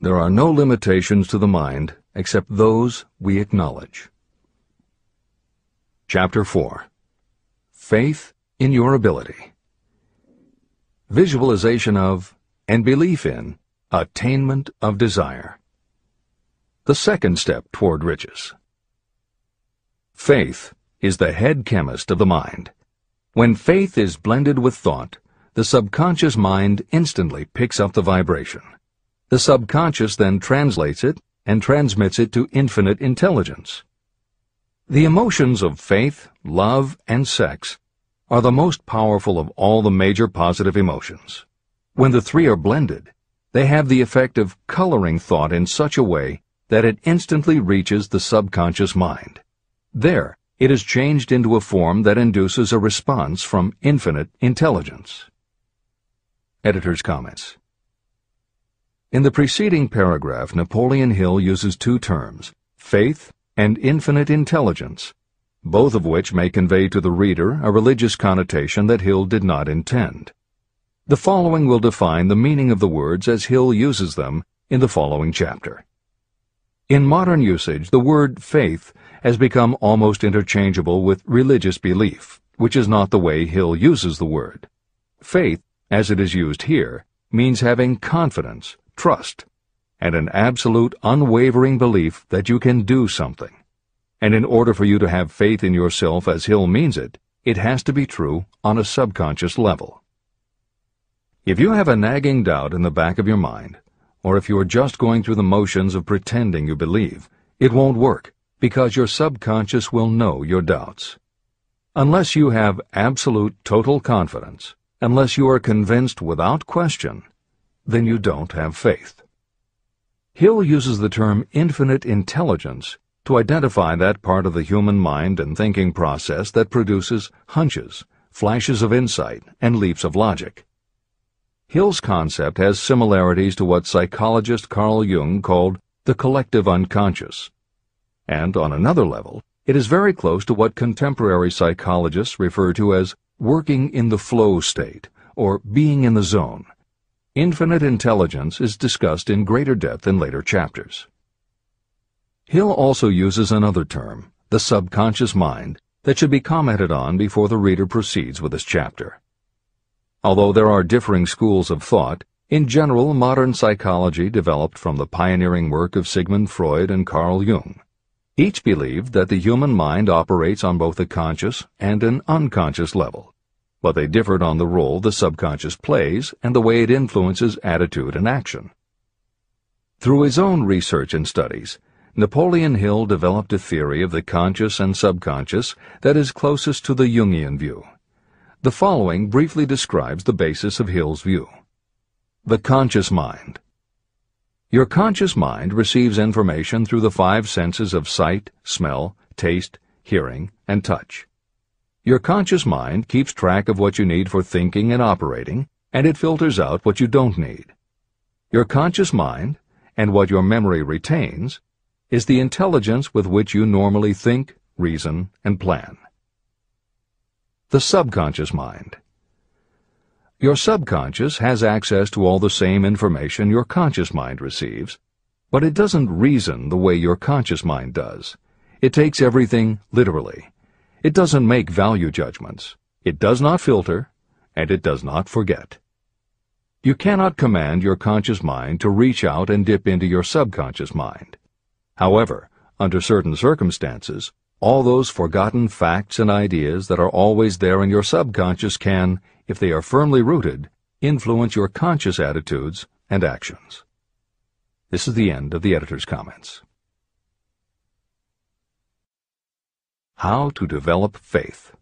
There are no limitations to the mind except those we acknowledge. Chapter 4 Faith in Your Ability Visualization of and belief in Attainment of desire. The second step toward riches. Faith is the head chemist of the mind. When faith is blended with thought, the subconscious mind instantly picks up the vibration. The subconscious then translates it and transmits it to infinite intelligence. The emotions of faith, love, and sex are the most powerful of all the major positive emotions. When the three are blended, they have the effect of coloring thought in such a way that it instantly reaches the subconscious mind. There, it is changed into a form that induces a response from infinite intelligence. Editor's comments. In the preceding paragraph, Napoleon Hill uses two terms, faith and infinite intelligence, both of which may convey to the reader a religious connotation that Hill did not intend. The following will define the meaning of the words as Hill uses them in the following chapter. In modern usage, the word faith has become almost interchangeable with religious belief, which is not the way Hill uses the word. Faith, as it is used here, means having confidence, trust, and an absolute unwavering belief that you can do something. And in order for you to have faith in yourself as Hill means it, it has to be true on a subconscious level. If you have a nagging doubt in the back of your mind, or if you are just going through the motions of pretending you believe, it won't work because your subconscious will know your doubts. Unless you have absolute total confidence, unless you are convinced without question, then you don't have faith. Hill uses the term infinite intelligence to identify that part of the human mind and thinking process that produces hunches, flashes of insight, and leaps of logic. Hill's concept has similarities to what psychologist Carl Jung called the collective unconscious. And on another level, it is very close to what contemporary psychologists refer to as working in the flow state, or being in the zone. Infinite intelligence is discussed in greater depth in later chapters. Hill also uses another term, the subconscious mind, that should be commented on before the reader proceeds with this chapter. Although there are differing schools of thought, in general modern psychology developed from the pioneering work of Sigmund Freud and Carl Jung. Each believed that the human mind operates on both a conscious and an unconscious level, but they differed on the role the subconscious plays and the way it influences attitude and action. Through his own research and studies, Napoleon Hill developed a theory of the conscious and subconscious that is closest to the Jungian view. The following briefly describes the basis of Hill's view. The conscious mind. Your conscious mind receives information through the five senses of sight, smell, taste, hearing, and touch. Your conscious mind keeps track of what you need for thinking and operating, and it filters out what you don't need. Your conscious mind, and what your memory retains, is the intelligence with which you normally think, reason, and plan. The subconscious mind. Your subconscious has access to all the same information your conscious mind receives, but it doesn't reason the way your conscious mind does. It takes everything literally. It doesn't make value judgments. It does not filter, and it does not forget. You cannot command your conscious mind to reach out and dip into your subconscious mind. However, under certain circumstances, all those forgotten facts and ideas that are always there in your subconscious can, if they are firmly rooted, influence your conscious attitudes and actions. This is the end of the editor's comments. How to develop faith.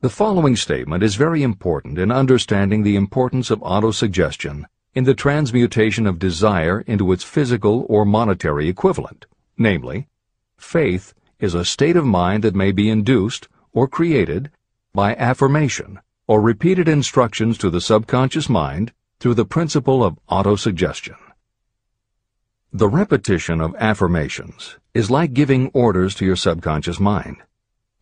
The following statement is very important in understanding the importance of autosuggestion in the transmutation of desire into its physical or monetary equivalent, namely, faith is a state of mind that may be induced or created by affirmation or repeated instructions to the subconscious mind through the principle of autosuggestion. The repetition of affirmations is like giving orders to your subconscious mind,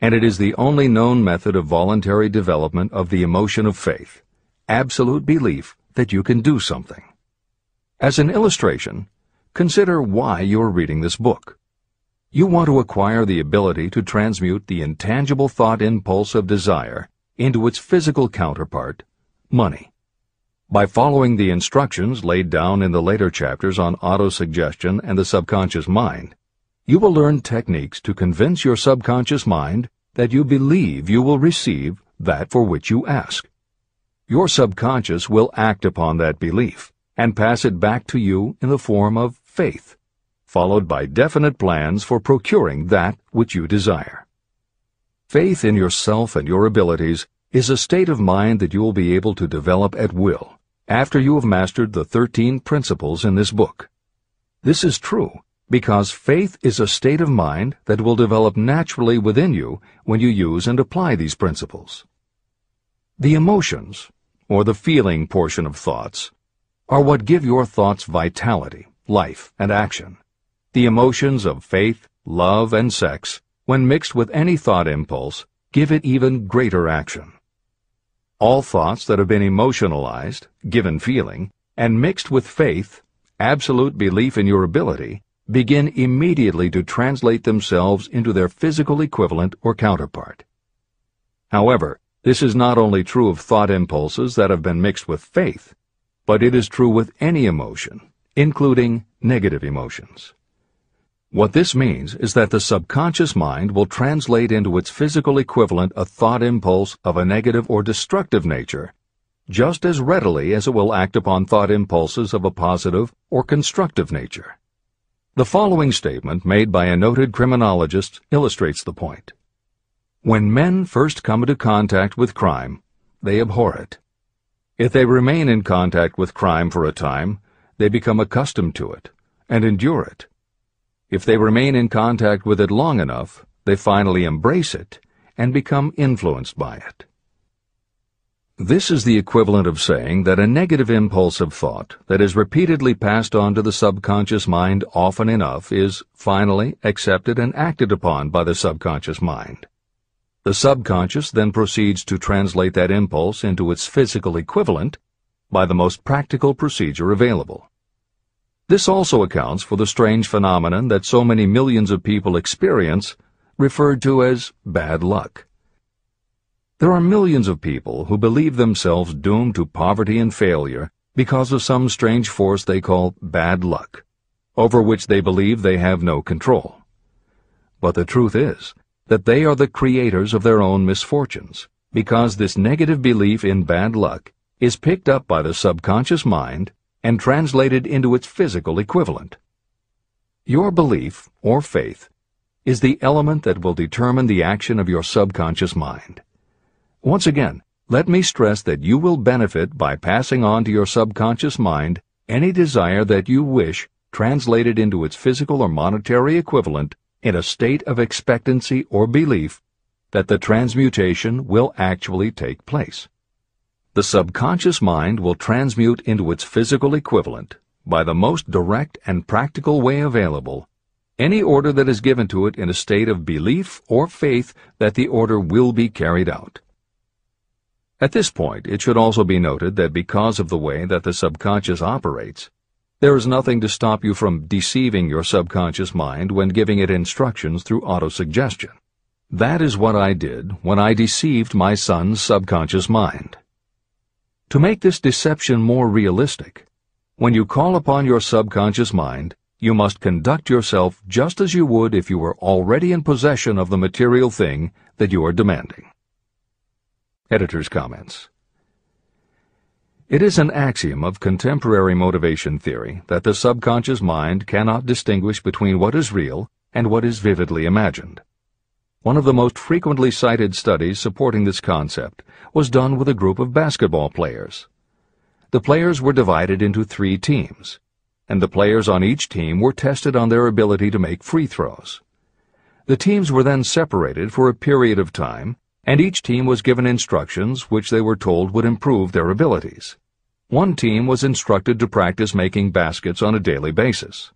and it is the only known method of voluntary development of the emotion of faith, absolute belief that you can do something. As an illustration, consider why you are reading this book. You want to acquire the ability to transmute the intangible thought impulse of desire into its physical counterpart, money. By following the instructions laid down in the later chapters on autosuggestion and the subconscious mind, you will learn techniques to convince your subconscious mind that you believe you will receive that for which you ask. Your subconscious will act upon that belief and pass it back to you in the form of faith, followed by definite plans for procuring that which you desire. Faith in yourself and your abilities is a state of mind that you will be able to develop at will after you have mastered the 13 principles in this book. This is true because faith is a state of mind that will develop naturally within you when you use and apply these principles. The emotions, or the feeling portion of thoughts, are what give your thoughts vitality, life, and action. The emotions of faith, love, and sex when mixed with any thought impulse, give it even greater action. All thoughts that have been emotionalized, given feeling, and mixed with faith, absolute belief in your ability, begin immediately to translate themselves into their physical equivalent or counterpart. However, this is not only true of thought impulses that have been mixed with faith, but it is true with any emotion, including negative emotions. What this means is that the subconscious mind will translate into its physical equivalent a thought impulse of a negative or destructive nature just as readily as it will act upon thought impulses of a positive or constructive nature. The following statement made by a noted criminologist illustrates the point. When men first come into contact with crime, they abhor it. If they remain in contact with crime for a time, they become accustomed to it and endure it. If they remain in contact with it long enough, they finally embrace it and become influenced by it. This is the equivalent of saying that a negative impulse of thought that is repeatedly passed on to the subconscious mind often enough is finally accepted and acted upon by the subconscious mind. The subconscious then proceeds to translate that impulse into its physical equivalent by the most practical procedure available. This also accounts for the strange phenomenon that so many millions of people experience, referred to as bad luck. There are millions of people who believe themselves doomed to poverty and failure because of some strange force they call bad luck, over which they believe they have no control. But the truth is that they are the creators of their own misfortunes, because this negative belief in bad luck is picked up by the subconscious mind and translated into its physical equivalent. Your belief, or faith, is the element that will determine the action of your subconscious mind. Once again, let me stress that you will benefit by passing on to your subconscious mind any desire that you wish translated into its physical or monetary equivalent in a state of expectancy or belief that the transmutation will actually take place. The subconscious mind will transmute into its physical equivalent, by the most direct and practical way available, any order that is given to it in a state of belief or faith that the order will be carried out. At this point, it should also be noted that because of the way that the subconscious operates, there is nothing to stop you from deceiving your subconscious mind when giving it instructions through autosuggestion. That is what I did when I deceived my son's subconscious mind. To make this deception more realistic, when you call upon your subconscious mind, you must conduct yourself just as you would if you were already in possession of the material thing that you are demanding. Editor's comments. It is an axiom of contemporary motivation theory that the subconscious mind cannot distinguish between what is real and what is vividly imagined. One of the most frequently cited studies supporting this concept was done with a group of basketball players. The players were divided into three teams, and the players on each team were tested on their ability to make free throws. The teams were then separated for a period of time, and each team was given instructions which they were told would improve their abilities. One team was instructed to practice making baskets on a daily basis.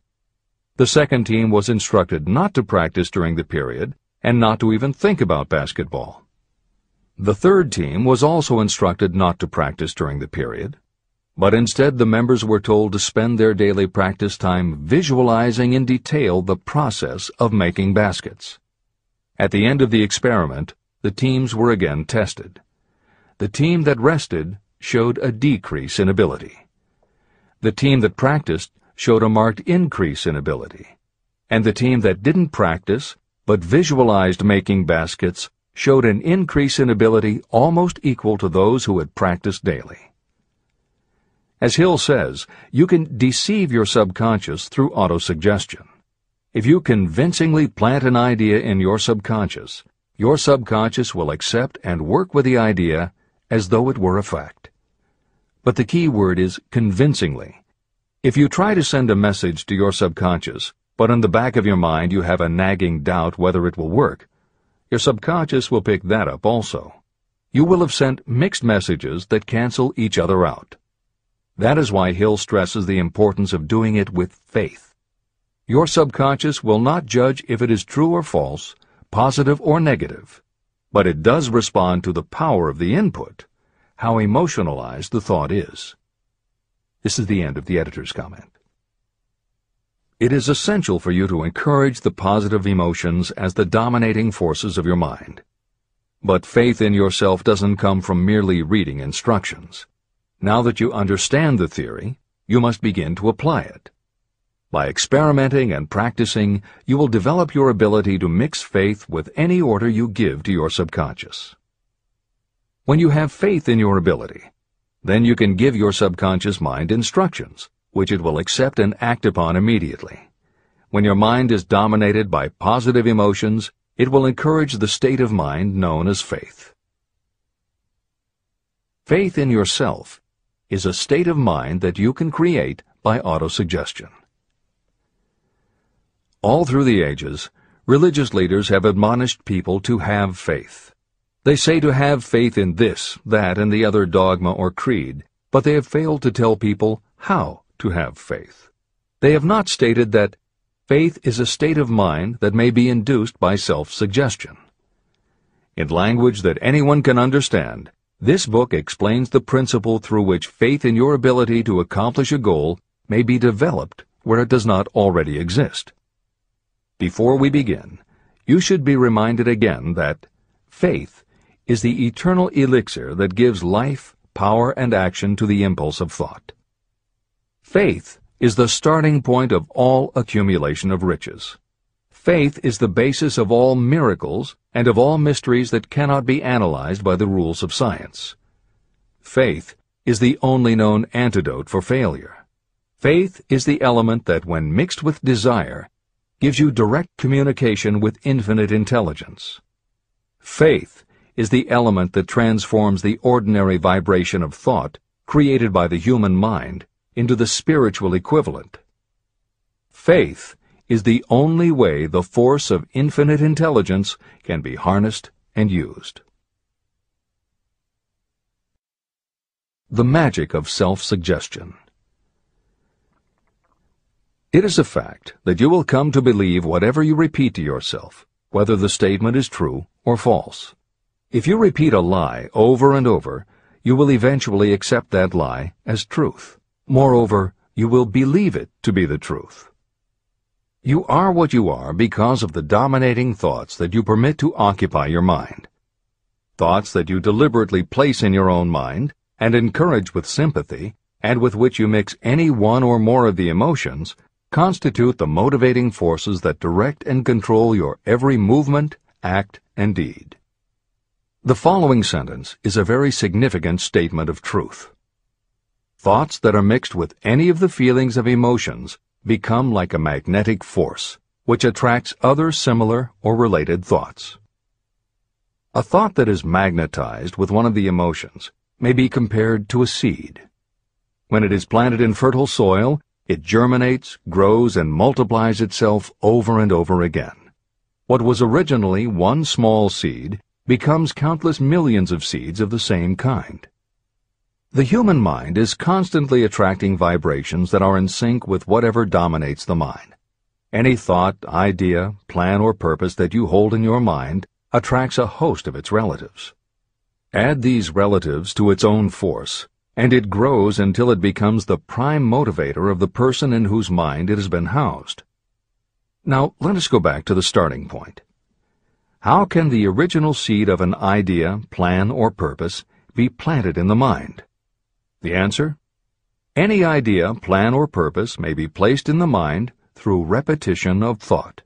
The second team was instructed not to practice during the period and not to even think about basketball. The third team was also instructed not to practice during the period, but instead the members were told to spend their daily practice time visualizing in detail the process of making baskets. At the end of the experiment, the teams were again tested. The team that rested showed a decrease in ability. The team that practiced showed a marked increase in ability. And the team that didn't practice but visualized making baskets showed an increase in ability almost equal to those who had practiced daily. As Hill says, you can deceive your subconscious through autosuggestion. If you convincingly plant an idea in your subconscious, your subconscious will accept and work with the idea as though it were a fact. But the key word is convincingly. If you try to send a message to your subconscious, but in the back of your mind you have a nagging doubt whether it will work, your subconscious will pick that up also. You will have sent mixed messages that cancel each other out. That is why Hill stresses the importance of doing it with faith. Your subconscious will not judge if it is true or false, positive or negative, but it does respond to the power of the input, how emotionalized the thought is. This is the end of the editor's comment. It is essential for you to encourage the positive emotions as the dominating forces of your mind. But faith in yourself doesn't come from merely reading instructions. Now that you understand the theory, you must begin to apply it. By experimenting and practicing, you will develop your ability to mix faith with any order you give to your subconscious. When you have faith in your ability, Then you can give your subconscious mind instructions, which it will accept and act upon immediately. When your mind is dominated by positive emotions, it will encourage the state of mind known as faith. Faith in yourself is a state of mind that you can create by autosuggestion. All through the ages, religious leaders have admonished people to have faith. They say to have faith in this, that, and the other dogma or creed, but they have failed to tell people how to have faith. They have not stated that faith is a state of mind that may be induced by self-suggestion. In language that anyone can understand, this book explains the principle through which faith in your ability to accomplish a goal may be developed where it does not already exist. Before we begin, you should be reminded again that faith is the eternal elixir that gives life, power, and action to the impulse of thought. Faith is the starting point of all accumulation of riches. Faith is the basis of all miracles and of all mysteries that cannot be analyzed by the rules of science. Faith is the only known antidote for failure. Faith is the element that, when mixed with desire, gives you direct communication with infinite intelligence. Faith is the element that transforms the ordinary vibration of thought created by the human mind into the spiritual equivalent. Faith is the only way the force of infinite intelligence can be harnessed and used. The Magic of Self-Suggestion It is a fact that you will come to believe whatever you repeat to yourself, whether the statement is true or false. If you repeat a lie over and over, you will eventually accept that lie as truth. Moreover, you will believe it to be the truth. You are what you are because of the dominating thoughts that you permit to occupy your mind. Thoughts that you deliberately place in your own mind and encourage with sympathy, and with which you mix any one or more of the emotions, constitute the motivating forces that direct and control your every movement, act, and deed. The following sentence is a very significant statement of truth. Thoughts that are mixed with any of the feelings of emotions become like a magnetic force, which attracts other similar or related thoughts. A thought that is magnetized with one of the emotions may be compared to a seed. When it is planted in fertile soil, it germinates, grows, and multiplies itself over and over again. What was originally one small seed becomes countless millions of seeds of the same kind. The human mind is constantly attracting vibrations that are in sync with whatever dominates the mind. Any thought, idea, plan, or purpose that you hold in your mind attracts a host of its relatives. Add these relatives to its own force, and it grows until it becomes the prime motivator of the person in whose mind it has been housed. Now, let us go back to the starting point. How can the original seed of an idea, plan, or purpose be planted in the mind? The answer? Any idea, plan, or purpose may be placed in the mind through repetition of thought.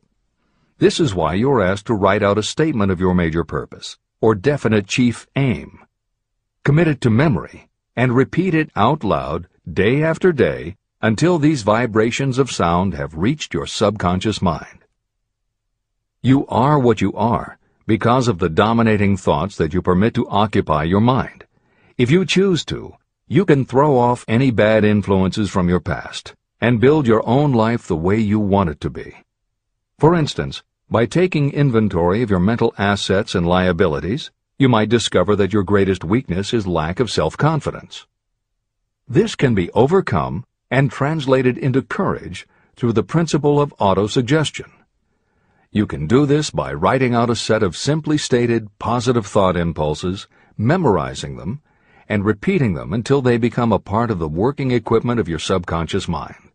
This is why you are asked to write out a statement of your major purpose, or definite chief aim. Commit it to memory, and repeat it out loud day after day until these vibrations of sound have reached your subconscious mind. You are what you are because of the dominating thoughts that you permit to occupy your mind. If you choose to, you can throw off any bad influences from your past and build your own life the way you want it to be. For instance, by taking inventory of your mental assets and liabilities, you might discover that your greatest weakness is lack of self-confidence. This can be overcome and translated into courage through the principle of autosuggestion. You can do this by writing out a set of simply stated positive thought impulses, memorizing them, and repeating them until they become a part of the working equipment of your subconscious mind.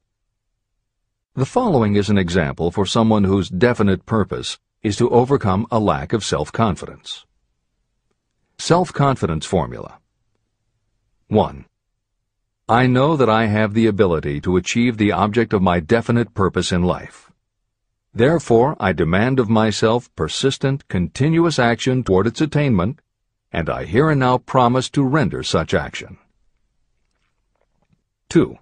The following is an example for someone whose definite purpose is to overcome a lack of self-confidence. Self-confidence formula. 1. I know that I have the ability to achieve the object of my definite purpose in life. Therefore, I demand of myself persistent, continuous action toward its attainment and I here and now promise to render such action. 2.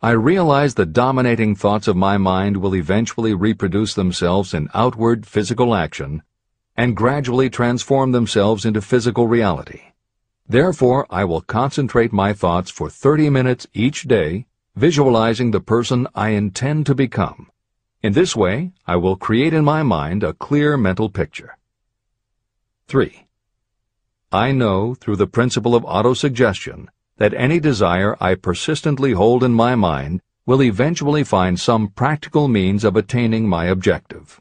I realize the dominating thoughts of my mind will eventually reproduce themselves in outward physical action and gradually transform themselves into physical reality. Therefore, I will concentrate my thoughts for 30 minutes each day, visualizing the person I intend to become. In this way, I will create in my mind a clear mental picture. 3. I know, through the principle of autosuggestion, that any desire I persistently hold in my mind will eventually find some practical means of attaining my objective.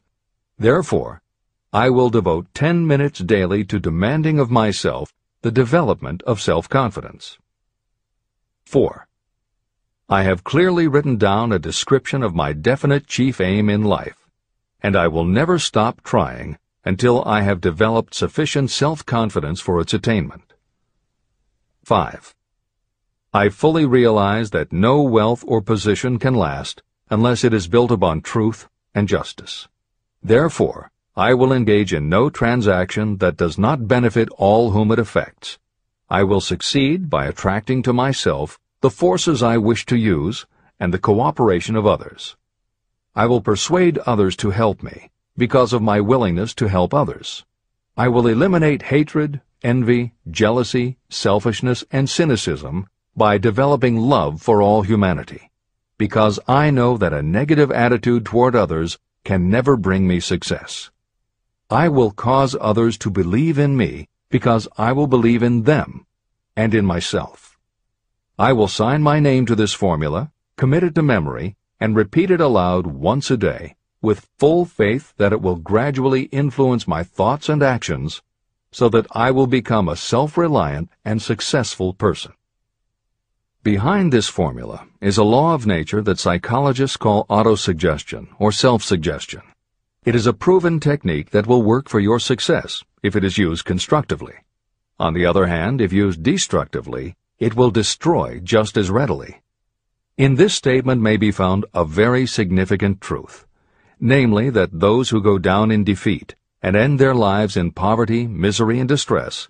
Therefore, I will devote 10 minutes daily to demanding of myself the development of self-confidence. 4. I have clearly written down a description of my definite chief aim in life, and I will never stop trying until I have developed sufficient self-confidence for its attainment. 5. I fully realize that no wealth or position can last unless it is built upon truth and justice. Therefore, I will engage in no transaction that does not benefit all whom it affects. I will succeed by attracting to myself the forces I wish to use and the cooperation of others. I will persuade others to help me because of my willingness to help others. I will eliminate hatred, envy, jealousy, selfishness, and cynicism by developing love for all humanity, because I know that a negative attitude toward others can never bring me success. I will cause others to believe in me because I will believe in them and in myself. I will sign my name to this formula, commit it to memory, and repeat it aloud once a day, with full faith that it will gradually influence my thoughts and actions so that I will become a self-reliant and successful person. Behind this formula is a law of nature that psychologists call autosuggestion or self-suggestion. It is a proven technique that will work for your success if it is used constructively. On the other hand, if used destructively, it will destroy just as readily. In this statement may be found a very significant truth, namely that those who go down in defeat and end their lives in poverty, misery, and distress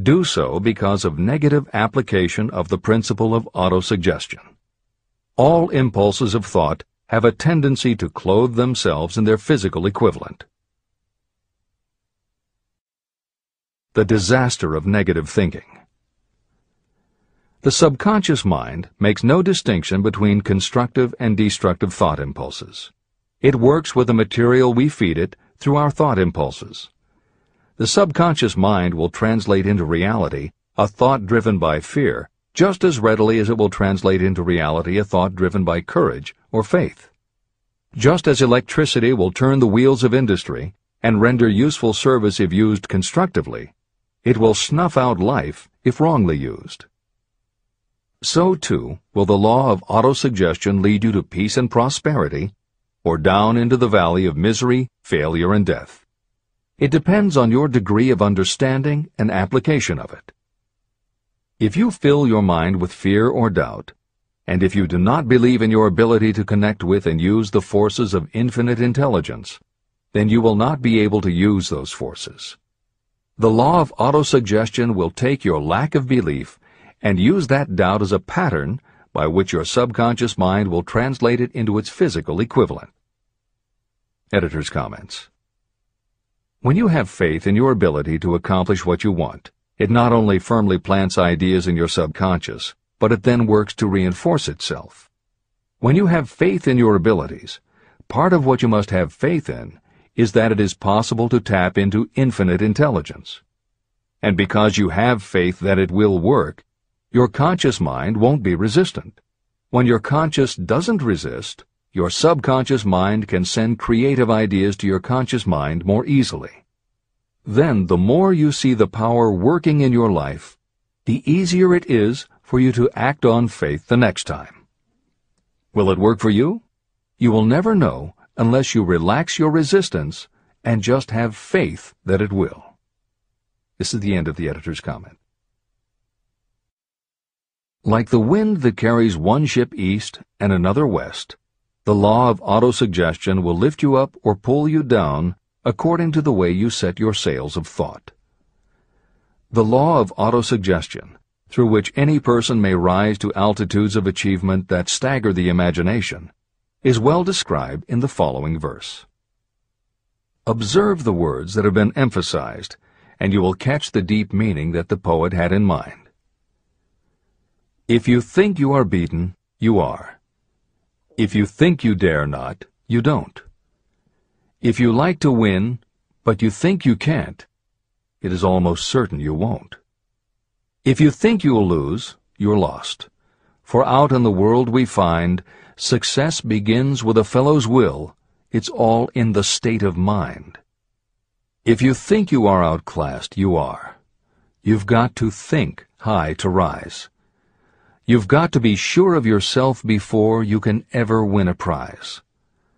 do so because of negative application of the principle of autosuggestion. All impulses of thought have a tendency to clothe themselves in their physical equivalent. The disaster of negative thinking. The subconscious mind makes no distinction between constructive and destructive thought impulses. It works with the material we feed it through our thought impulses. The subconscious mind will translate into reality a thought driven by fear just as readily as it will translate into reality a thought driven by courage or faith. Just as electricity will turn the wheels of industry and render useful service if used constructively, it will snuff out life if wrongly used. So, too, will the law of autosuggestion lead you to peace and prosperity, or down into the valley of misery, failure, and death. It depends on your degree of understanding and application of it. If you fill your mind with fear or doubt, and if you do not believe in your ability to connect with and use the forces of infinite intelligence, then you will not be able to use those forces. The law of autosuggestion will take your lack of belief and use that doubt as a pattern by which your subconscious mind will translate it into its physical equivalent. Editor's comments. When you have faith in your ability to accomplish what you want, it not only firmly plants ideas in your subconscious, but it then works to reinforce itself. When you have faith in your abilities, part of what you must have faith in is that it is possible to tap into infinite intelligence. And because you have faith that it will work, your conscious mind won't be resistant. When your conscious doesn't resist, your subconscious mind can send creative ideas to your conscious mind more easily. Then the more you see the power working in your life, the easier it is for you to act on faith the next time. Will it work for you? You will never know unless you relax your resistance and just have faith that it will. This is the end of the editor's comment. Like the wind that carries one ship east and another west, the law of autosuggestion will lift you up or pull you down according to the way you set your sails of thought. The law of autosuggestion, through which any person may rise to altitudes of achievement that stagger the imagination, is well described in the following verse. Observe the words that have been emphasized, and you will catch the deep meaning that the poet had in mind. If you think you are beaten, you are. If you think you dare not, you don't. If you like to win, but you think you can't, it is almost certain you won't. If you think you'll lose, you're lost. For out in the world we find, success begins with a fellow's will, it's all in the state of mind. If you think you are outclassed, you are. You've got to think high to rise. You've got to be sure of yourself before you can ever win a prize.